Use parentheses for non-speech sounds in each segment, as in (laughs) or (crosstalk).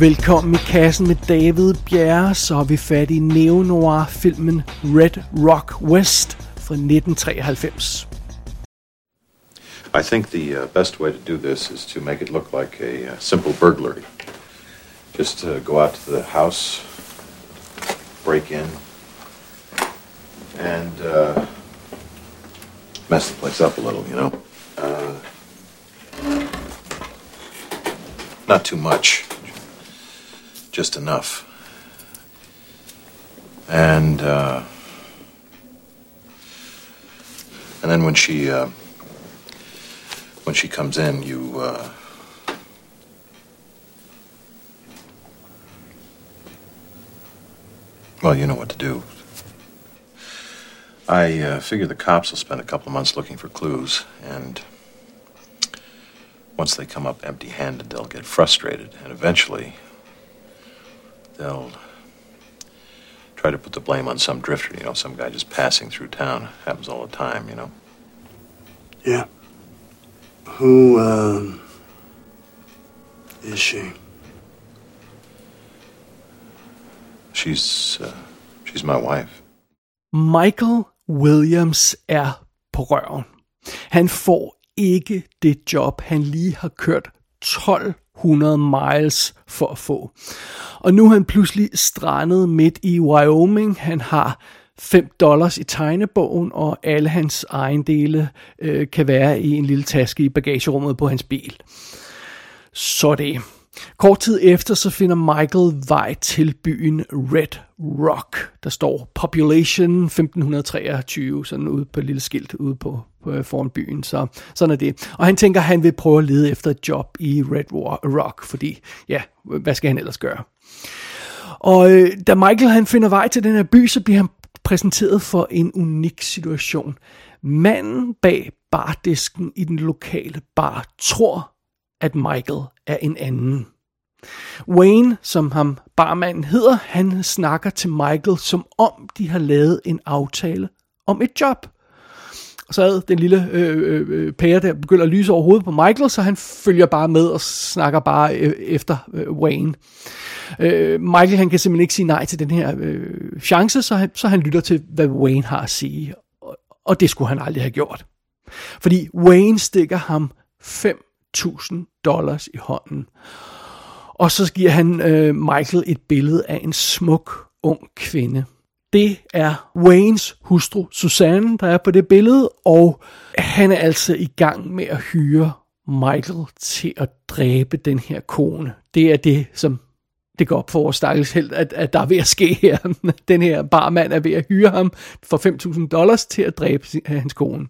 Velkommen i kassen med David Bjerre, så har vi fat i neo-noir-filmen Red Rock West fra 1993. I think the uh, best way to do this is to make it look like a uh, simple burglary. Just uh, go out to the house, break in, and uh, mess the place up a little, you know. Uh, not too much, just enough. And uh, and then when she uh, when she comes in, you. Uh, well, you know what to do. I uh, figure the cops will spend a couple of months looking for clues, and once they come up empty handed, they'll get frustrated, and eventually they'll try to put the blame on some drifter, you know, some guy just passing through town. Happens all the time, you know. Yeah. Who, um, is she? She's, uh, she's my wife. Michael Williams er på røven. Han får ikke det job, han lige har kørt 100 miles for at få. Og nu er han pludselig strandet midt i Wyoming. Han har 5 dollars i tegnebogen, og alle hans ejendele øh, kan være i en lille taske i bagagerummet på hans bil. Så det. Kort tid efter så finder Michael vej til byen Red Rock. Der står Population 1523, sådan ude på et lille skilt ude på, på øh, foran byen. Så sådan er det. Og han tænker, at han vil prøve at lede efter et job i Red Rock, fordi ja, hvad skal han ellers gøre? Og øh, da Michael han finder vej til den her by, så bliver han præsenteret for en unik situation. Manden bag bardisken i den lokale bar tror, at Michael er en anden. Wayne, som ham barmanden hedder, han snakker til Michael, som om de har lavet en aftale om et job. Og så er den lille øh, øh, øh, pære der begynder at lyse over hovedet på Michael, så han følger bare med og snakker bare øh, efter øh, Wayne. Øh, Michael han kan simpelthen ikke sige nej til den her øh, chance, så han, så han lytter til, hvad Wayne har at sige. Og, og det skulle han aldrig have gjort. Fordi Wayne stikker ham 5.000 dollars i hånden. Og så giver han øh, Michael et billede af en smuk, ung kvinde. Det er Waynes hustru Susanne, der er på det billede, og han er altså i gang med at hyre Michael til at dræbe den her kone. Det er det, som det går op for vores stakkels held, at, at der er ved at ske her. Den her barmand er ved at hyre ham for 5.000 dollars til at dræbe hans kone.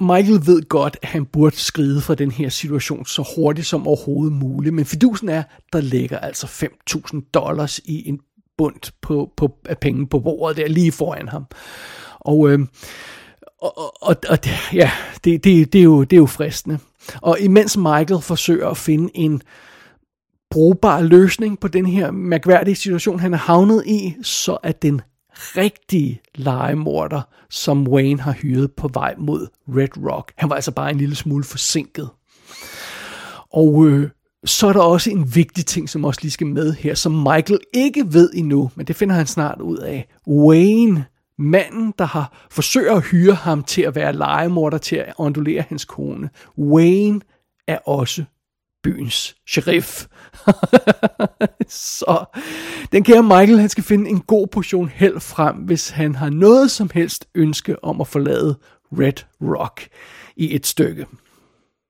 Michael ved godt, at han burde skride fra den her situation så hurtigt som overhovedet muligt, men fidusen er, der ligger altså 5.000 dollars i en bund på, på, af penge på bordet der lige foran ham. Og, øh, og, og, og ja, det, det, det, er jo, det er jo fristende. Og imens Michael forsøger at finde en brugbar løsning på den her mærkværdige situation, han er havnet i, så er den rigtige legemorder, som Wayne har hyret på vej mod Red Rock. Han var altså bare en lille smule forsinket. Og øh, så er der også en vigtig ting, som også lige skal med her, som Michael ikke ved endnu, men det finder han snart ud af. Wayne, manden, der har forsøgt at hyre ham til at være legemorder til at ondulere hans kone. Wayne er også byens sheriff. (laughs) så den kære Michael, han skal finde en god portion held frem, hvis han har noget som helst ønske om at forlade Red Rock i et stykke.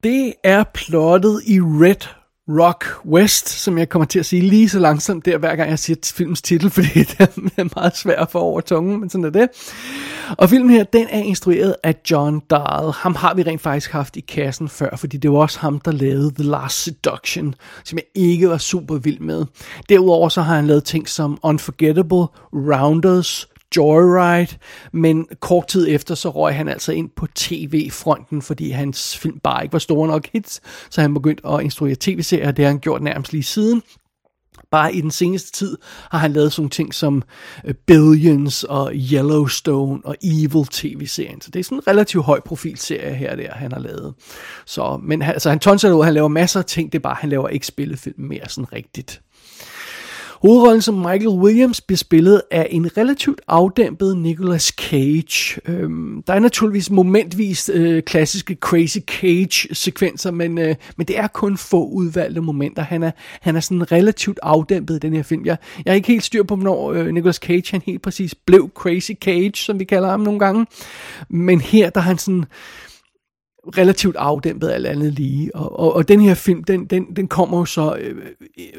Det er plottet i Red Rock West, som jeg kommer til at sige lige så langsomt der, hver gang jeg siger filmens titel, (laughs) fordi det er meget svært for over tungen, men sådan er det. Og filmen her, den er instrueret af John Dahl. Ham har vi rent faktisk haft i kassen før, fordi det var også ham, der lavede The Last Seduction, som jeg ikke var super vild med. Derudover så har han lavet ting som Unforgettable, Rounders, Joyride, men kort tid efter så røg han altså ind på tv-fronten, fordi hans film bare ikke var store nok hits, så han begyndte at instruere tv-serier, det har han gjort nærmest lige siden. Bare i den seneste tid har han lavet sådan ting som øh, Billions og Yellowstone og Evil tv-serien. Så det er sådan en relativt høj profilserie her der, han har lavet. Så, men altså, han tonser ud, han laver masser af ting, det er bare, han laver ikke spillefilm mere sådan rigtigt. Hovedrollen som Michael Williams bliver spillet af en relativt afdæmpet Nicolas Cage. Øhm, der er naturligvis momentvis øh, klassiske Crazy Cage-sekvenser, men, øh, men det er kun få udvalgte momenter. Han er, han er sådan relativt afdæmpet i den her film. Jeg, jeg er ikke helt styr på, hvornår øh, Nicolas Cage han helt præcis blev Crazy Cage, som vi kalder ham nogle gange. Men her der er han sådan relativt afdæmpet alt andet lige. Og, og, og den her film, den, den, den kommer jo så øh,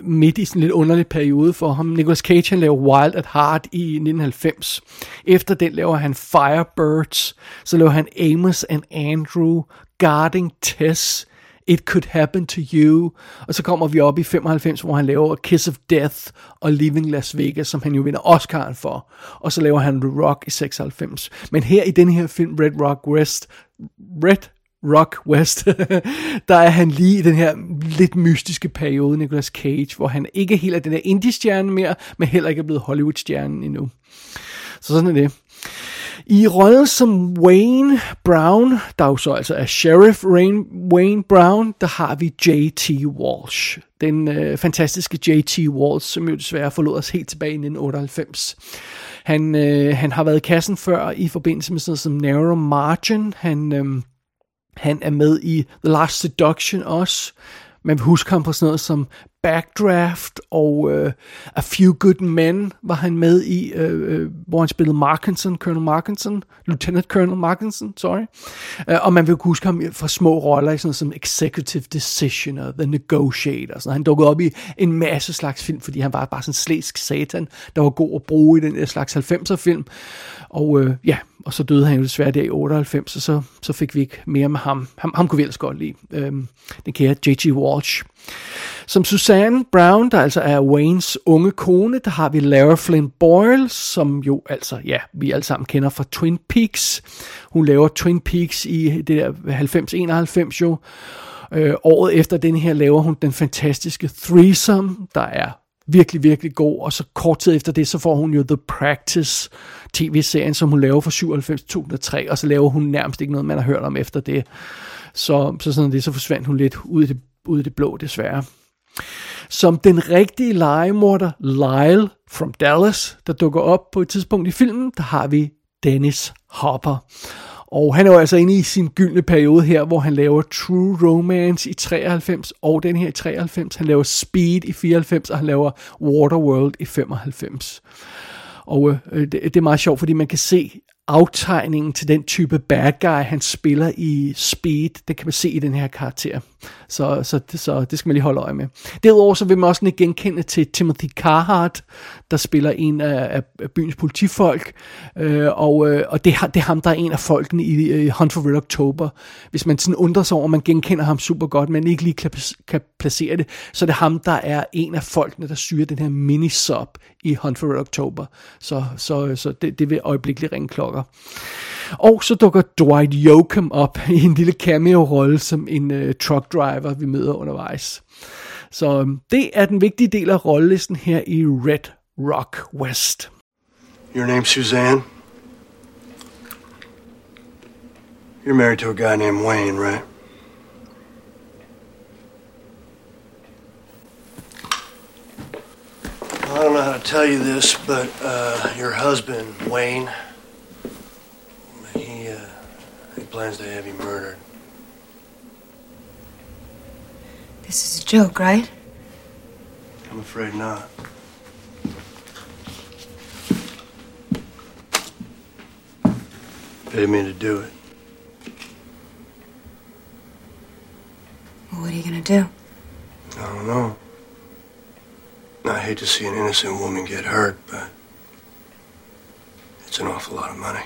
midt i sådan en lidt underlig periode for ham. Nicolas Cage, han laver Wild at Heart i 1990. Efter den laver han Firebirds. Så laver han Amos and Andrew, Guarding Tess, It Could Happen to You. Og så kommer vi op i 95, hvor han laver Kiss of Death og Leaving Las Vegas, som han jo vinder Oscar'en for. Og så laver han The Rock i 96. Men her i den her film, Red Rock West, Red Rock West, (laughs) der er han lige i den her lidt mystiske periode, Nicolas Cage, hvor han ikke helt er den der indie-stjerne mere, men heller ikke er blevet Hollywood-stjernen endnu. Så sådan er det. I rollen som Wayne Brown, der jo så altså er Sheriff Rain, Wayne Brown, der har vi J.T. Walsh. Den øh, fantastiske J.T. Walsh, som jo desværre forlod os helt tilbage i 1998. Han, øh, han har været i kassen før i forbindelse med sådan noget som Narrow Margin. Han... Øh, han er med i The Last Seduction også. Man vil huske ham på sådan noget som Backdraft og uh, A Few Good Men var han med i, uh, uh, hvor han spillede Markinson, Colonel Markinson, Lieutenant Colonel Markinson, sorry. Uh, og man vil huske ham fra små roller i sådan noget som Executive Decisioner, The Negotiator. Sådan. Han dukkede op i en masse slags film, fordi han var bare sådan en slæsk satan, der var god at bruge i den der slags 90'er film. Og uh, ja, og så døde han jo desværre der i 98, og så, så fik vi ikke mere med ham. Ham, ham kunne vi ellers godt lide. Øhm, den kære J.G. Walsh. Som Susanne Brown, der altså er Waynes unge kone, der har vi Lara Flynn Boyle, som jo altså, ja, vi alle sammen kender fra Twin Peaks. Hun laver Twin Peaks i det der 90-91 jo. Øh, året efter den her laver hun den fantastiske Threesome, der er virkelig, virkelig god, og så kort tid efter det, så får hun jo The Practice, tv-serien, som hun laver fra 97-2003, og så laver hun nærmest ikke noget, man har hørt om efter det. Så, så sådan det, så forsvandt hun lidt ud i det, ud i det blå, desværre. Som den rigtige legemorder Lyle from Dallas, der dukker op på et tidspunkt i filmen, der har vi Dennis Hopper. Og han er jo altså inde i sin gyldne periode her, hvor han laver True Romance i 93, og den her i 93. Han laver Speed i 94, og han laver Waterworld i 95. Og øh, øh, det, det er meget sjovt, fordi man kan se aftegningen til den type bad guy, han spiller i Speed, det kan man se i den her karakter. Så, så, så det skal man lige holde øje med. Derudover så vil man også genkende til Timothy Carhart, der spiller en af, af byens politifolk, øh, og, øh, og det, det er ham, der er en af folkene i øh, Hunt for Red October. Hvis man sådan undrer sig over, at man genkender ham super godt, men ikke lige kan, kan placere det, så er det ham, der er en af folkene, der syrer den her mini-sub i Hunt for Red October. Så, så, så det, det vil øjeblikkeligt ringe klokker. Og så dukker Dwight Yoakam op i en lille cameo-rolle som en øh, truck driver, vi møder undervejs. Så øhm, det er den vigtige del af rollelisten her i Red Rock West. Your name Suzanne? You're married to a guy named Wayne, right? I don't know how to tell you this, but uh, your husband, Wayne, Uh, plans to have you murdered. This is a joke, right? I'm afraid not. Paid me to do it. Well, what are you gonna do? I don't know. I hate to see an innocent woman get hurt, but it's an awful lot of money.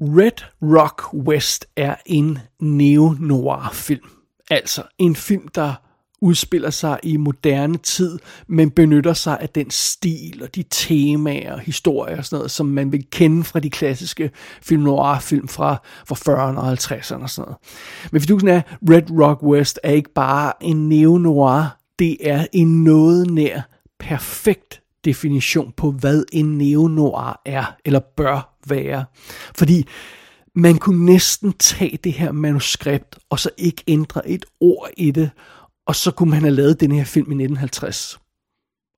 Red Rock West er en neo-noir film. Altså en film, der udspiller sig i moderne tid, men benytter sig af den stil og de temaer og historier og sådan noget, som man vil kende fra de klassiske film noir film fra, fra 40'erne og 50'erne og sådan noget. Men fidusen er, Red Rock West er ikke bare en neo-noir, det er en noget nær perfekt definition på, hvad en neo-noir er, eller bør være. Fordi man kunne næsten tage det her manuskript, og så ikke ændre et ord i det, og så kunne man have lavet den her film i 1950.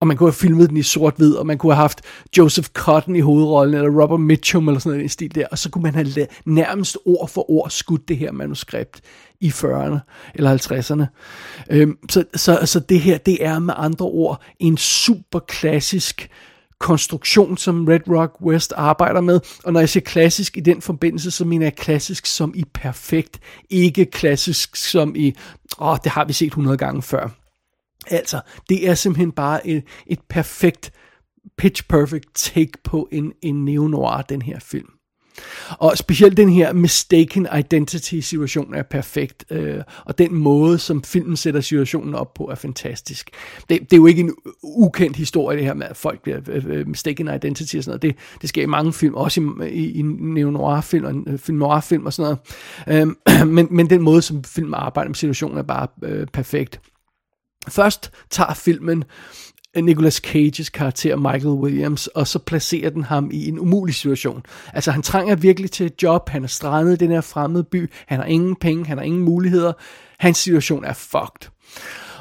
Og man kunne have filmet den i sort-hvid, og man kunne have haft Joseph Cotton i hovedrollen, eller Robert Mitchum, eller sådan noget i stil der. Og så kunne man have la- nærmest ord for ord skudt det her manuskript i 40'erne eller 50'erne. Øhm, så, så, så det her, det er med andre ord en super klassisk konstruktion, som Red Rock West arbejder med. Og når jeg siger klassisk i den forbindelse, så mener jeg klassisk som i perfekt, ikke klassisk som i, åh, det har vi set 100 gange før. Altså, det er simpelthen bare et, et perfekt, pitch perfect take på en, en neo-noir, den her film. Og specielt den her mistaken identity situation er perfekt, øh, og den måde, som filmen sætter situationen op på, er fantastisk. Det, det er jo ikke en ukendt historie, det her med, at folk bliver øh, øh, øh mistaken identity og sådan noget. Det, det sker i mange film, også i, i, i neo-noir-film og øh, film noir-film og sådan noget. Øh, (clears throat) men, men den måde, som filmen arbejder med situationen, er bare øh, perfekt. Først tager filmen Nicolas Cages karakter Michael Williams, og så placerer den ham i en umulig situation. Altså han trænger virkelig til et job, han er strandet i den her fremmede by, han har ingen penge, han har ingen muligheder, hans situation er fucked.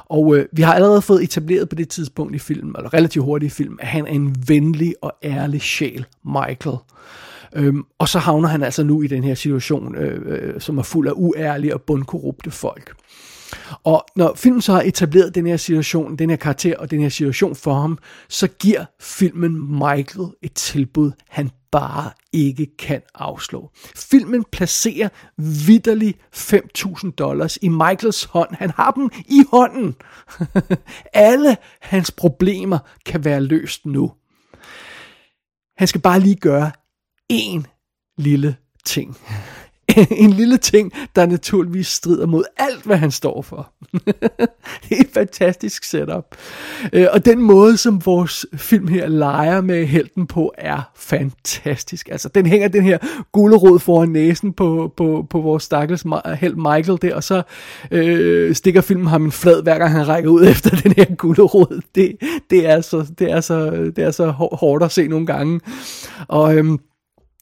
Og øh, vi har allerede fået etableret på det tidspunkt i filmen, eller relativt hurtigt i filmen, at han er en venlig og ærlig sjæl, Michael. Øhm, og så havner han altså nu i den her situation, øh, øh, som er fuld af uærlige og bundkorrupte folk. Og når filmen så har etableret den her situation, den her karakter og den her situation for ham, så giver filmen Michael et tilbud, han bare ikke kan afslå. Filmen placerer vidderlig 5.000 dollars i Michaels hånd. Han har dem i hånden. (laughs) Alle hans problemer kan være løst nu. Han skal bare lige gøre én lille ting. (laughs) en lille ting, der naturligvis strider mod alt, hvad han står for. (laughs) det er et fantastisk setup. Øh, og den måde, som vores film her leger med helten på, er fantastisk. Altså, den hænger den her gulerod foran næsen på, på, på vores stakkels held Michael der, og så øh, stikker filmen ham en flad, hver gang han rækker ud (laughs) efter den her gulerod. Det, det, er så, det, er så, det er så hårdt at se nogle gange. Og øhm,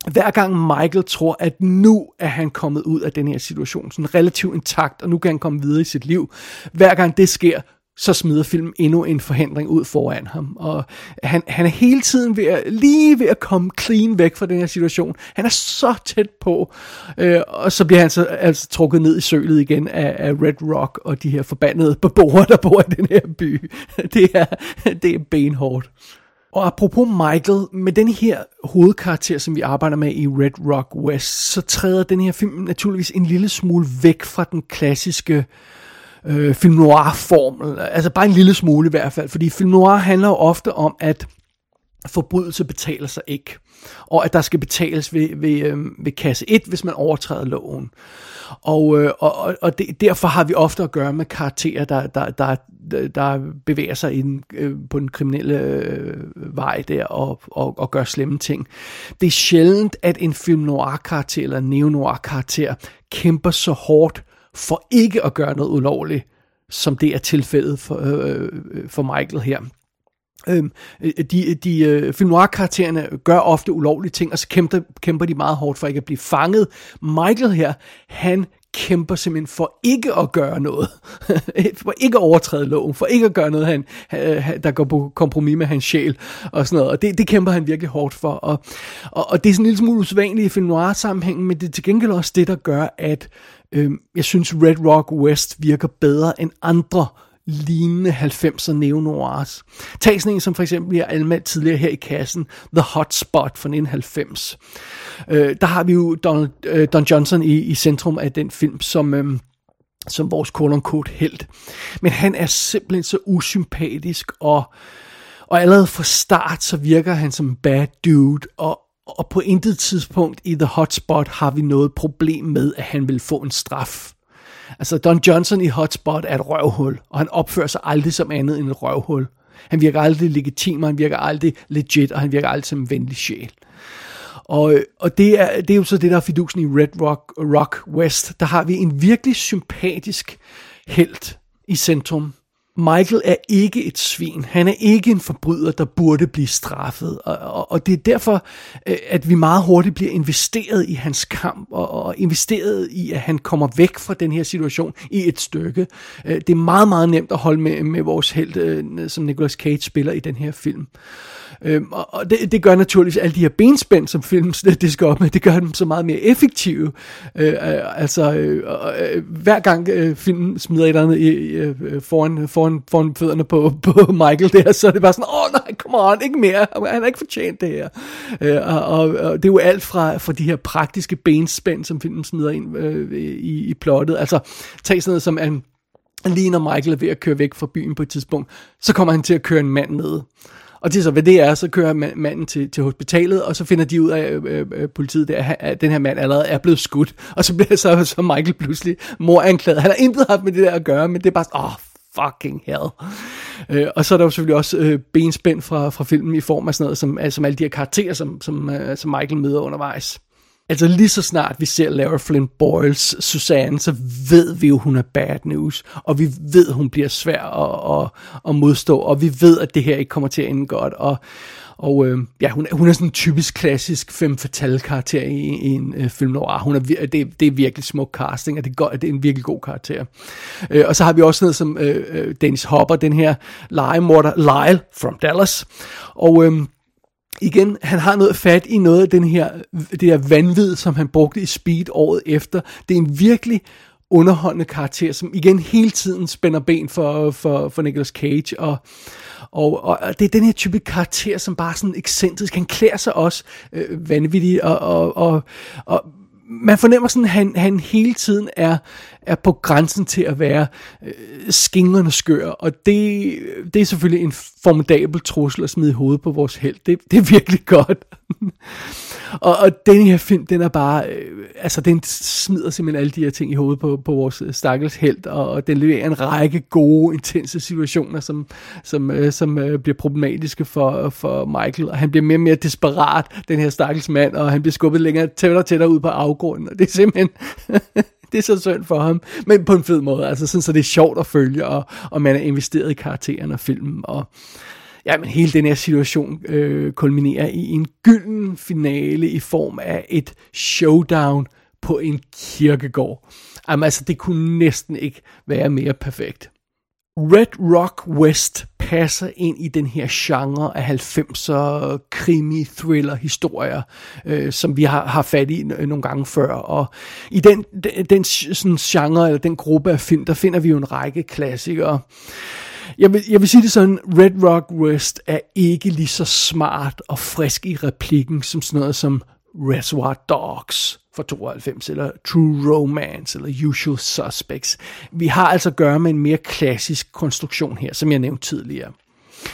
hver gang Michael tror, at nu er han kommet ud af den her situation, sådan relativt intakt, og nu kan han komme videre i sit liv, hver gang det sker, så smider filmen endnu en forhindring ud foran ham. Og han, han er hele tiden ved at, lige ved at komme clean væk fra den her situation. Han er så tæt på, øh, og så bliver han så altså trukket ned i sølet igen af, af Red Rock og de her forbandede beboere, der bor i den her by. (laughs) Det er, det er benhårdt. Og apropos Michael, med den her hovedkarakter, som vi arbejder med i Red Rock West, så træder den her film naturligvis en lille smule væk fra den klassiske øh, film noir-formel. Altså bare en lille smule i hvert fald, fordi film noir handler jo ofte om, at forbrydelse betaler sig ikke, og at der skal betales ved, ved, øh, ved kasse 1, hvis man overtræder loven. Og, øh, og, og det, derfor har vi ofte at gøre med karakterer, der, der, der, der bevæger sig ind, øh, på den kriminelle øh, vej der og, og, og gør slemme ting. Det er sjældent, at en film noir-karakter eller neo-noir-karakter kæmper så hårdt for ikke at gøre noget ulovligt, som det er tilfældet for, øh, øh for Michael her. Øhm, øh, de de øh, film noir-karaktererne gør ofte ulovlige ting, og så kæmper, kæmper de meget hårdt for ikke at blive fanget. Michael her, han kæmper simpelthen for ikke at gøre noget. (laughs) for ikke at overtræde loven, for ikke at gøre noget, øh, han, der går på kompromis med hans sjæl og sådan noget. Og det, det kæmper han virkelig hårdt for. Og, og, og det er sådan en lille smule usædvanligt i film noir sammenhæng, men det er til gengæld også det, der gør, at øh, jeg synes Red Rock West virker bedre end andre lignende 90'er neo-noirs. Tag sådan en, som for eksempel jeg anmeldt tidligere her i kassen, The Hot Spot fra 1990. Øh, der har vi jo Donald, øh, Don Johnson i, i centrum af den film, som... Øh, som vores quote held. Men han er simpelthen så usympatisk, og, og allerede fra start, så virker han som bad dude, og, og på intet tidspunkt i The Hotspot har vi noget problem med, at han vil få en straf. Altså, Don Johnson i Hotspot er et røvhul, og han opfører sig aldrig som andet end et røvhul. Han virker aldrig legitim, han virker aldrig legit, og han virker aldrig som en venlig sjæl. Og, og det, er, det er jo så det, der er fidusen i Red Rock, Rock West. Der har vi en virkelig sympatisk helt i centrum. Michael er ikke et svin. Han er ikke en forbryder, der burde blive straffet. Og, og, og det er derfor, øh, at vi meget hurtigt bliver investeret i hans kamp, og, og investeret i, at han kommer væk fra den her situation i et stykke. Øh, det er meget, meget nemt at holde med, med vores held, øh, som Nicolas Cage spiller i den her film. Øhm, og det, det gør naturligvis alle de her benspænd, som filmen (laughs) det, skal op med, det gør dem så meget mere effektive. Altså, hver gang filmen smider et eller andet i, foran, foran, foran fødderne på, (laughs) på Michael der, så er det bare sådan, åh oh, nej, come on, ikke mere, han har ikke fortjent det her. Øh, og, og, og det er jo alt fra, fra de her praktiske benspænd, som filmen smider ind øh, i, i plottet. Altså, tag sådan noget som at lige når Michael er ved at køre væk fra byen på et tidspunkt, så kommer han til at køre en mand ned. Og det er så, hvad det er, så kører manden til, til hospitalet, og så finder de ud af øh, øh, politiet, der, at den her mand allerede er blevet skudt. Og så bliver så, så Michael pludselig moranklaget. Han har intet haft med det der at gøre, men det er bare åh, oh, fucking hell. Øh, og så er der jo selvfølgelig også øh, benspænd fra, fra filmen i form af sådan noget, som, altså, som alle de her karakterer, som, som, øh, som Michael møder undervejs. Altså lige så snart vi ser Lara Flynn Boyles Susanne, så ved vi jo, hun er bad news. Og vi ved, hun bliver svær at, at, at modstå. Og vi ved, at det her ikke kommer til at ende godt. Og, og øh, ja, hun, hun er sådan en typisk klassisk fem fatale karakter i, i en øh, film noir. Hun er, det, det er virkelig smuk casting, og det er, godt, det er en virkelig god karakter. Øh, og så har vi også noget som øh, øh Dennis Hopper, den her legemorder Lyle from Dallas. Og... Øh, igen, han har noget fat i noget af den her, det her vanvid, som han brugte i Speed året efter. Det er en virkelig underholdende karakter, som igen hele tiden spænder ben for, for, for Nicolas Cage, og, og, og det er den her type karakter, som bare sådan ekscentrisk, han klæder sig også øh, vanvittigt, og, og, og, og man fornemmer sådan, at han, han hele tiden er, er på grænsen til at være øh, skingrende skør, og det, det er selvfølgelig en formidabel trussel at smide i hovedet på vores held. Det, det er virkelig godt. (laughs) og, og den her film, den er bare, øh, altså den smider simpelthen alle de her ting i hovedet på, på vores øh, stakkels held, og, og den leverer en række gode, intense situationer, som, som, øh, som øh, bliver problematiske for, for Michael, og han bliver mere og mere desperat, den her stakkels mand, og han bliver skubbet længere tættere og tættere ud på afgrunden, og det er simpelthen... (laughs) (laughs) det er så synd for ham, men på en fed måde, altså sådan, så det er sjovt at følge, og, og man er investeret i karakteren og filmen, og ja, men hele den her situation øh, kulminerer i en gylden finale i form af et showdown på en kirkegård. Jamen altså, det kunne næsten ikke være mere perfekt. Red Rock West passer ind i den her genre af 90'er krimi-thriller-historier, øh, som vi har, har fat i øh, nogle gange før. Og i den, den, den sådan genre, eller den gruppe af film, der finder vi jo en række klassikere. Jeg vil, jeg vil sige det sådan, Red Rock West er ikke lige så smart og frisk i replikken som sådan noget som Reservoir Dogs fra 92, eller True Romance, eller Usual Suspects. Vi har altså at gøre med en mere klassisk konstruktion her, som jeg nævnte tidligere.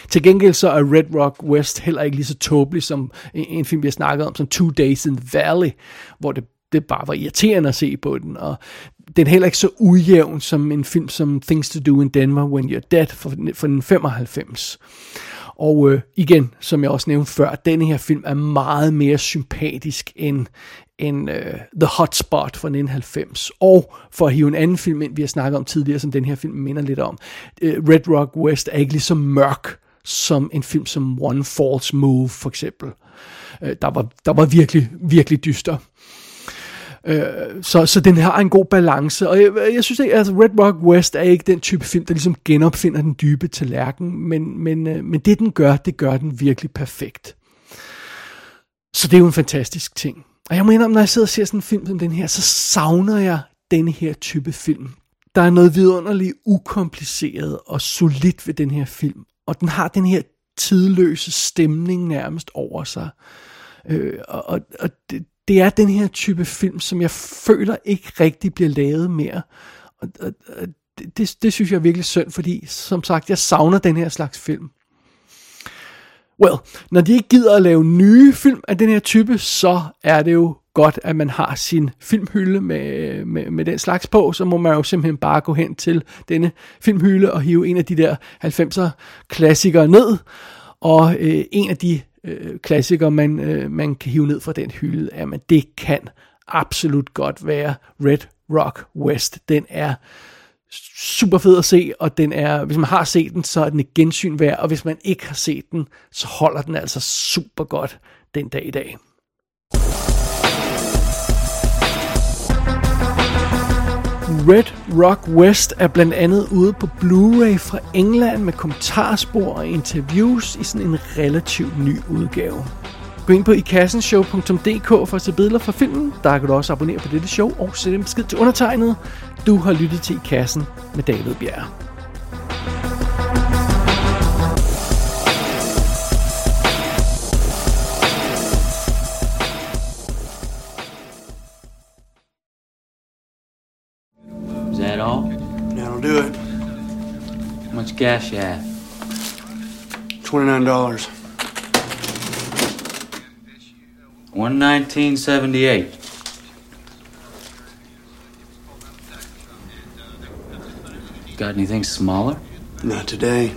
Til gengæld så er Red Rock West heller ikke lige så tåbelig som en, film, vi har snakket om, som Two Days in the Valley, hvor det, det bare var irriterende at se på den, og den er heller ikke så ujævn som en film som Things to Do in Denver When You're Dead fra, fra den 95. Og øh, igen, som jeg også nævnte før, denne her film er meget mere sympatisk end, end øh, The Hotspot fra 1990. Og for at hive en anden film ind, vi har snakket om tidligere, som den her film minder lidt om, øh, Red Rock West er ikke lige så mørk som en film som One False Move for eksempel. Øh, der, var, der var virkelig, virkelig dyster. Øh, så, så den har en god balance, og jeg, jeg synes ikke, altså Red Rock West er ikke den type film, der ligesom genopfinder den dybe tallerken, men, men, øh, men det den gør, det gør den virkelig perfekt. Så det er jo en fantastisk ting. Og jeg mener, når jeg sidder og ser sådan en film som den her, så savner jeg den her type film. Der er noget vidunderligt ukompliceret og solidt ved den her film, og den har den her tidløse stemning nærmest over sig. Øh, og og, og det, det er den her type film, som jeg føler ikke rigtig bliver lavet mere. Og, og, og det, det synes jeg er virkelig synd, fordi som sagt, jeg savner den her slags film. Well, når de ikke gider at lave nye film af den her type, så er det jo godt, at man har sin filmhylde med, med, med den slags på, så må man jo simpelthen bare gå hen til denne filmhylde og hive en af de der 90'er klassikere ned, og øh, en af de øh, klassikere, man, øh, man kan hive ned fra den hylde, jamen det kan absolut godt være Red Rock West. Den er super fed at se, og den er, hvis man har set den, så er den et gensyn værd, og hvis man ikke har set den, så holder den altså super godt den dag i dag. Red Rock West er blandt andet ude på Blu-ray fra England med kommentarspor og interviews i sådan en relativt ny udgave. Gå ind på ikassenshow.dk for at se billeder fra filmen. Der kan du også abonnere på dette show og sætte en besked til undertegnet. Du har lyttet til I Kassen med David Bjerg. cash you have? $29. 11978. Got anything smaller? Not today.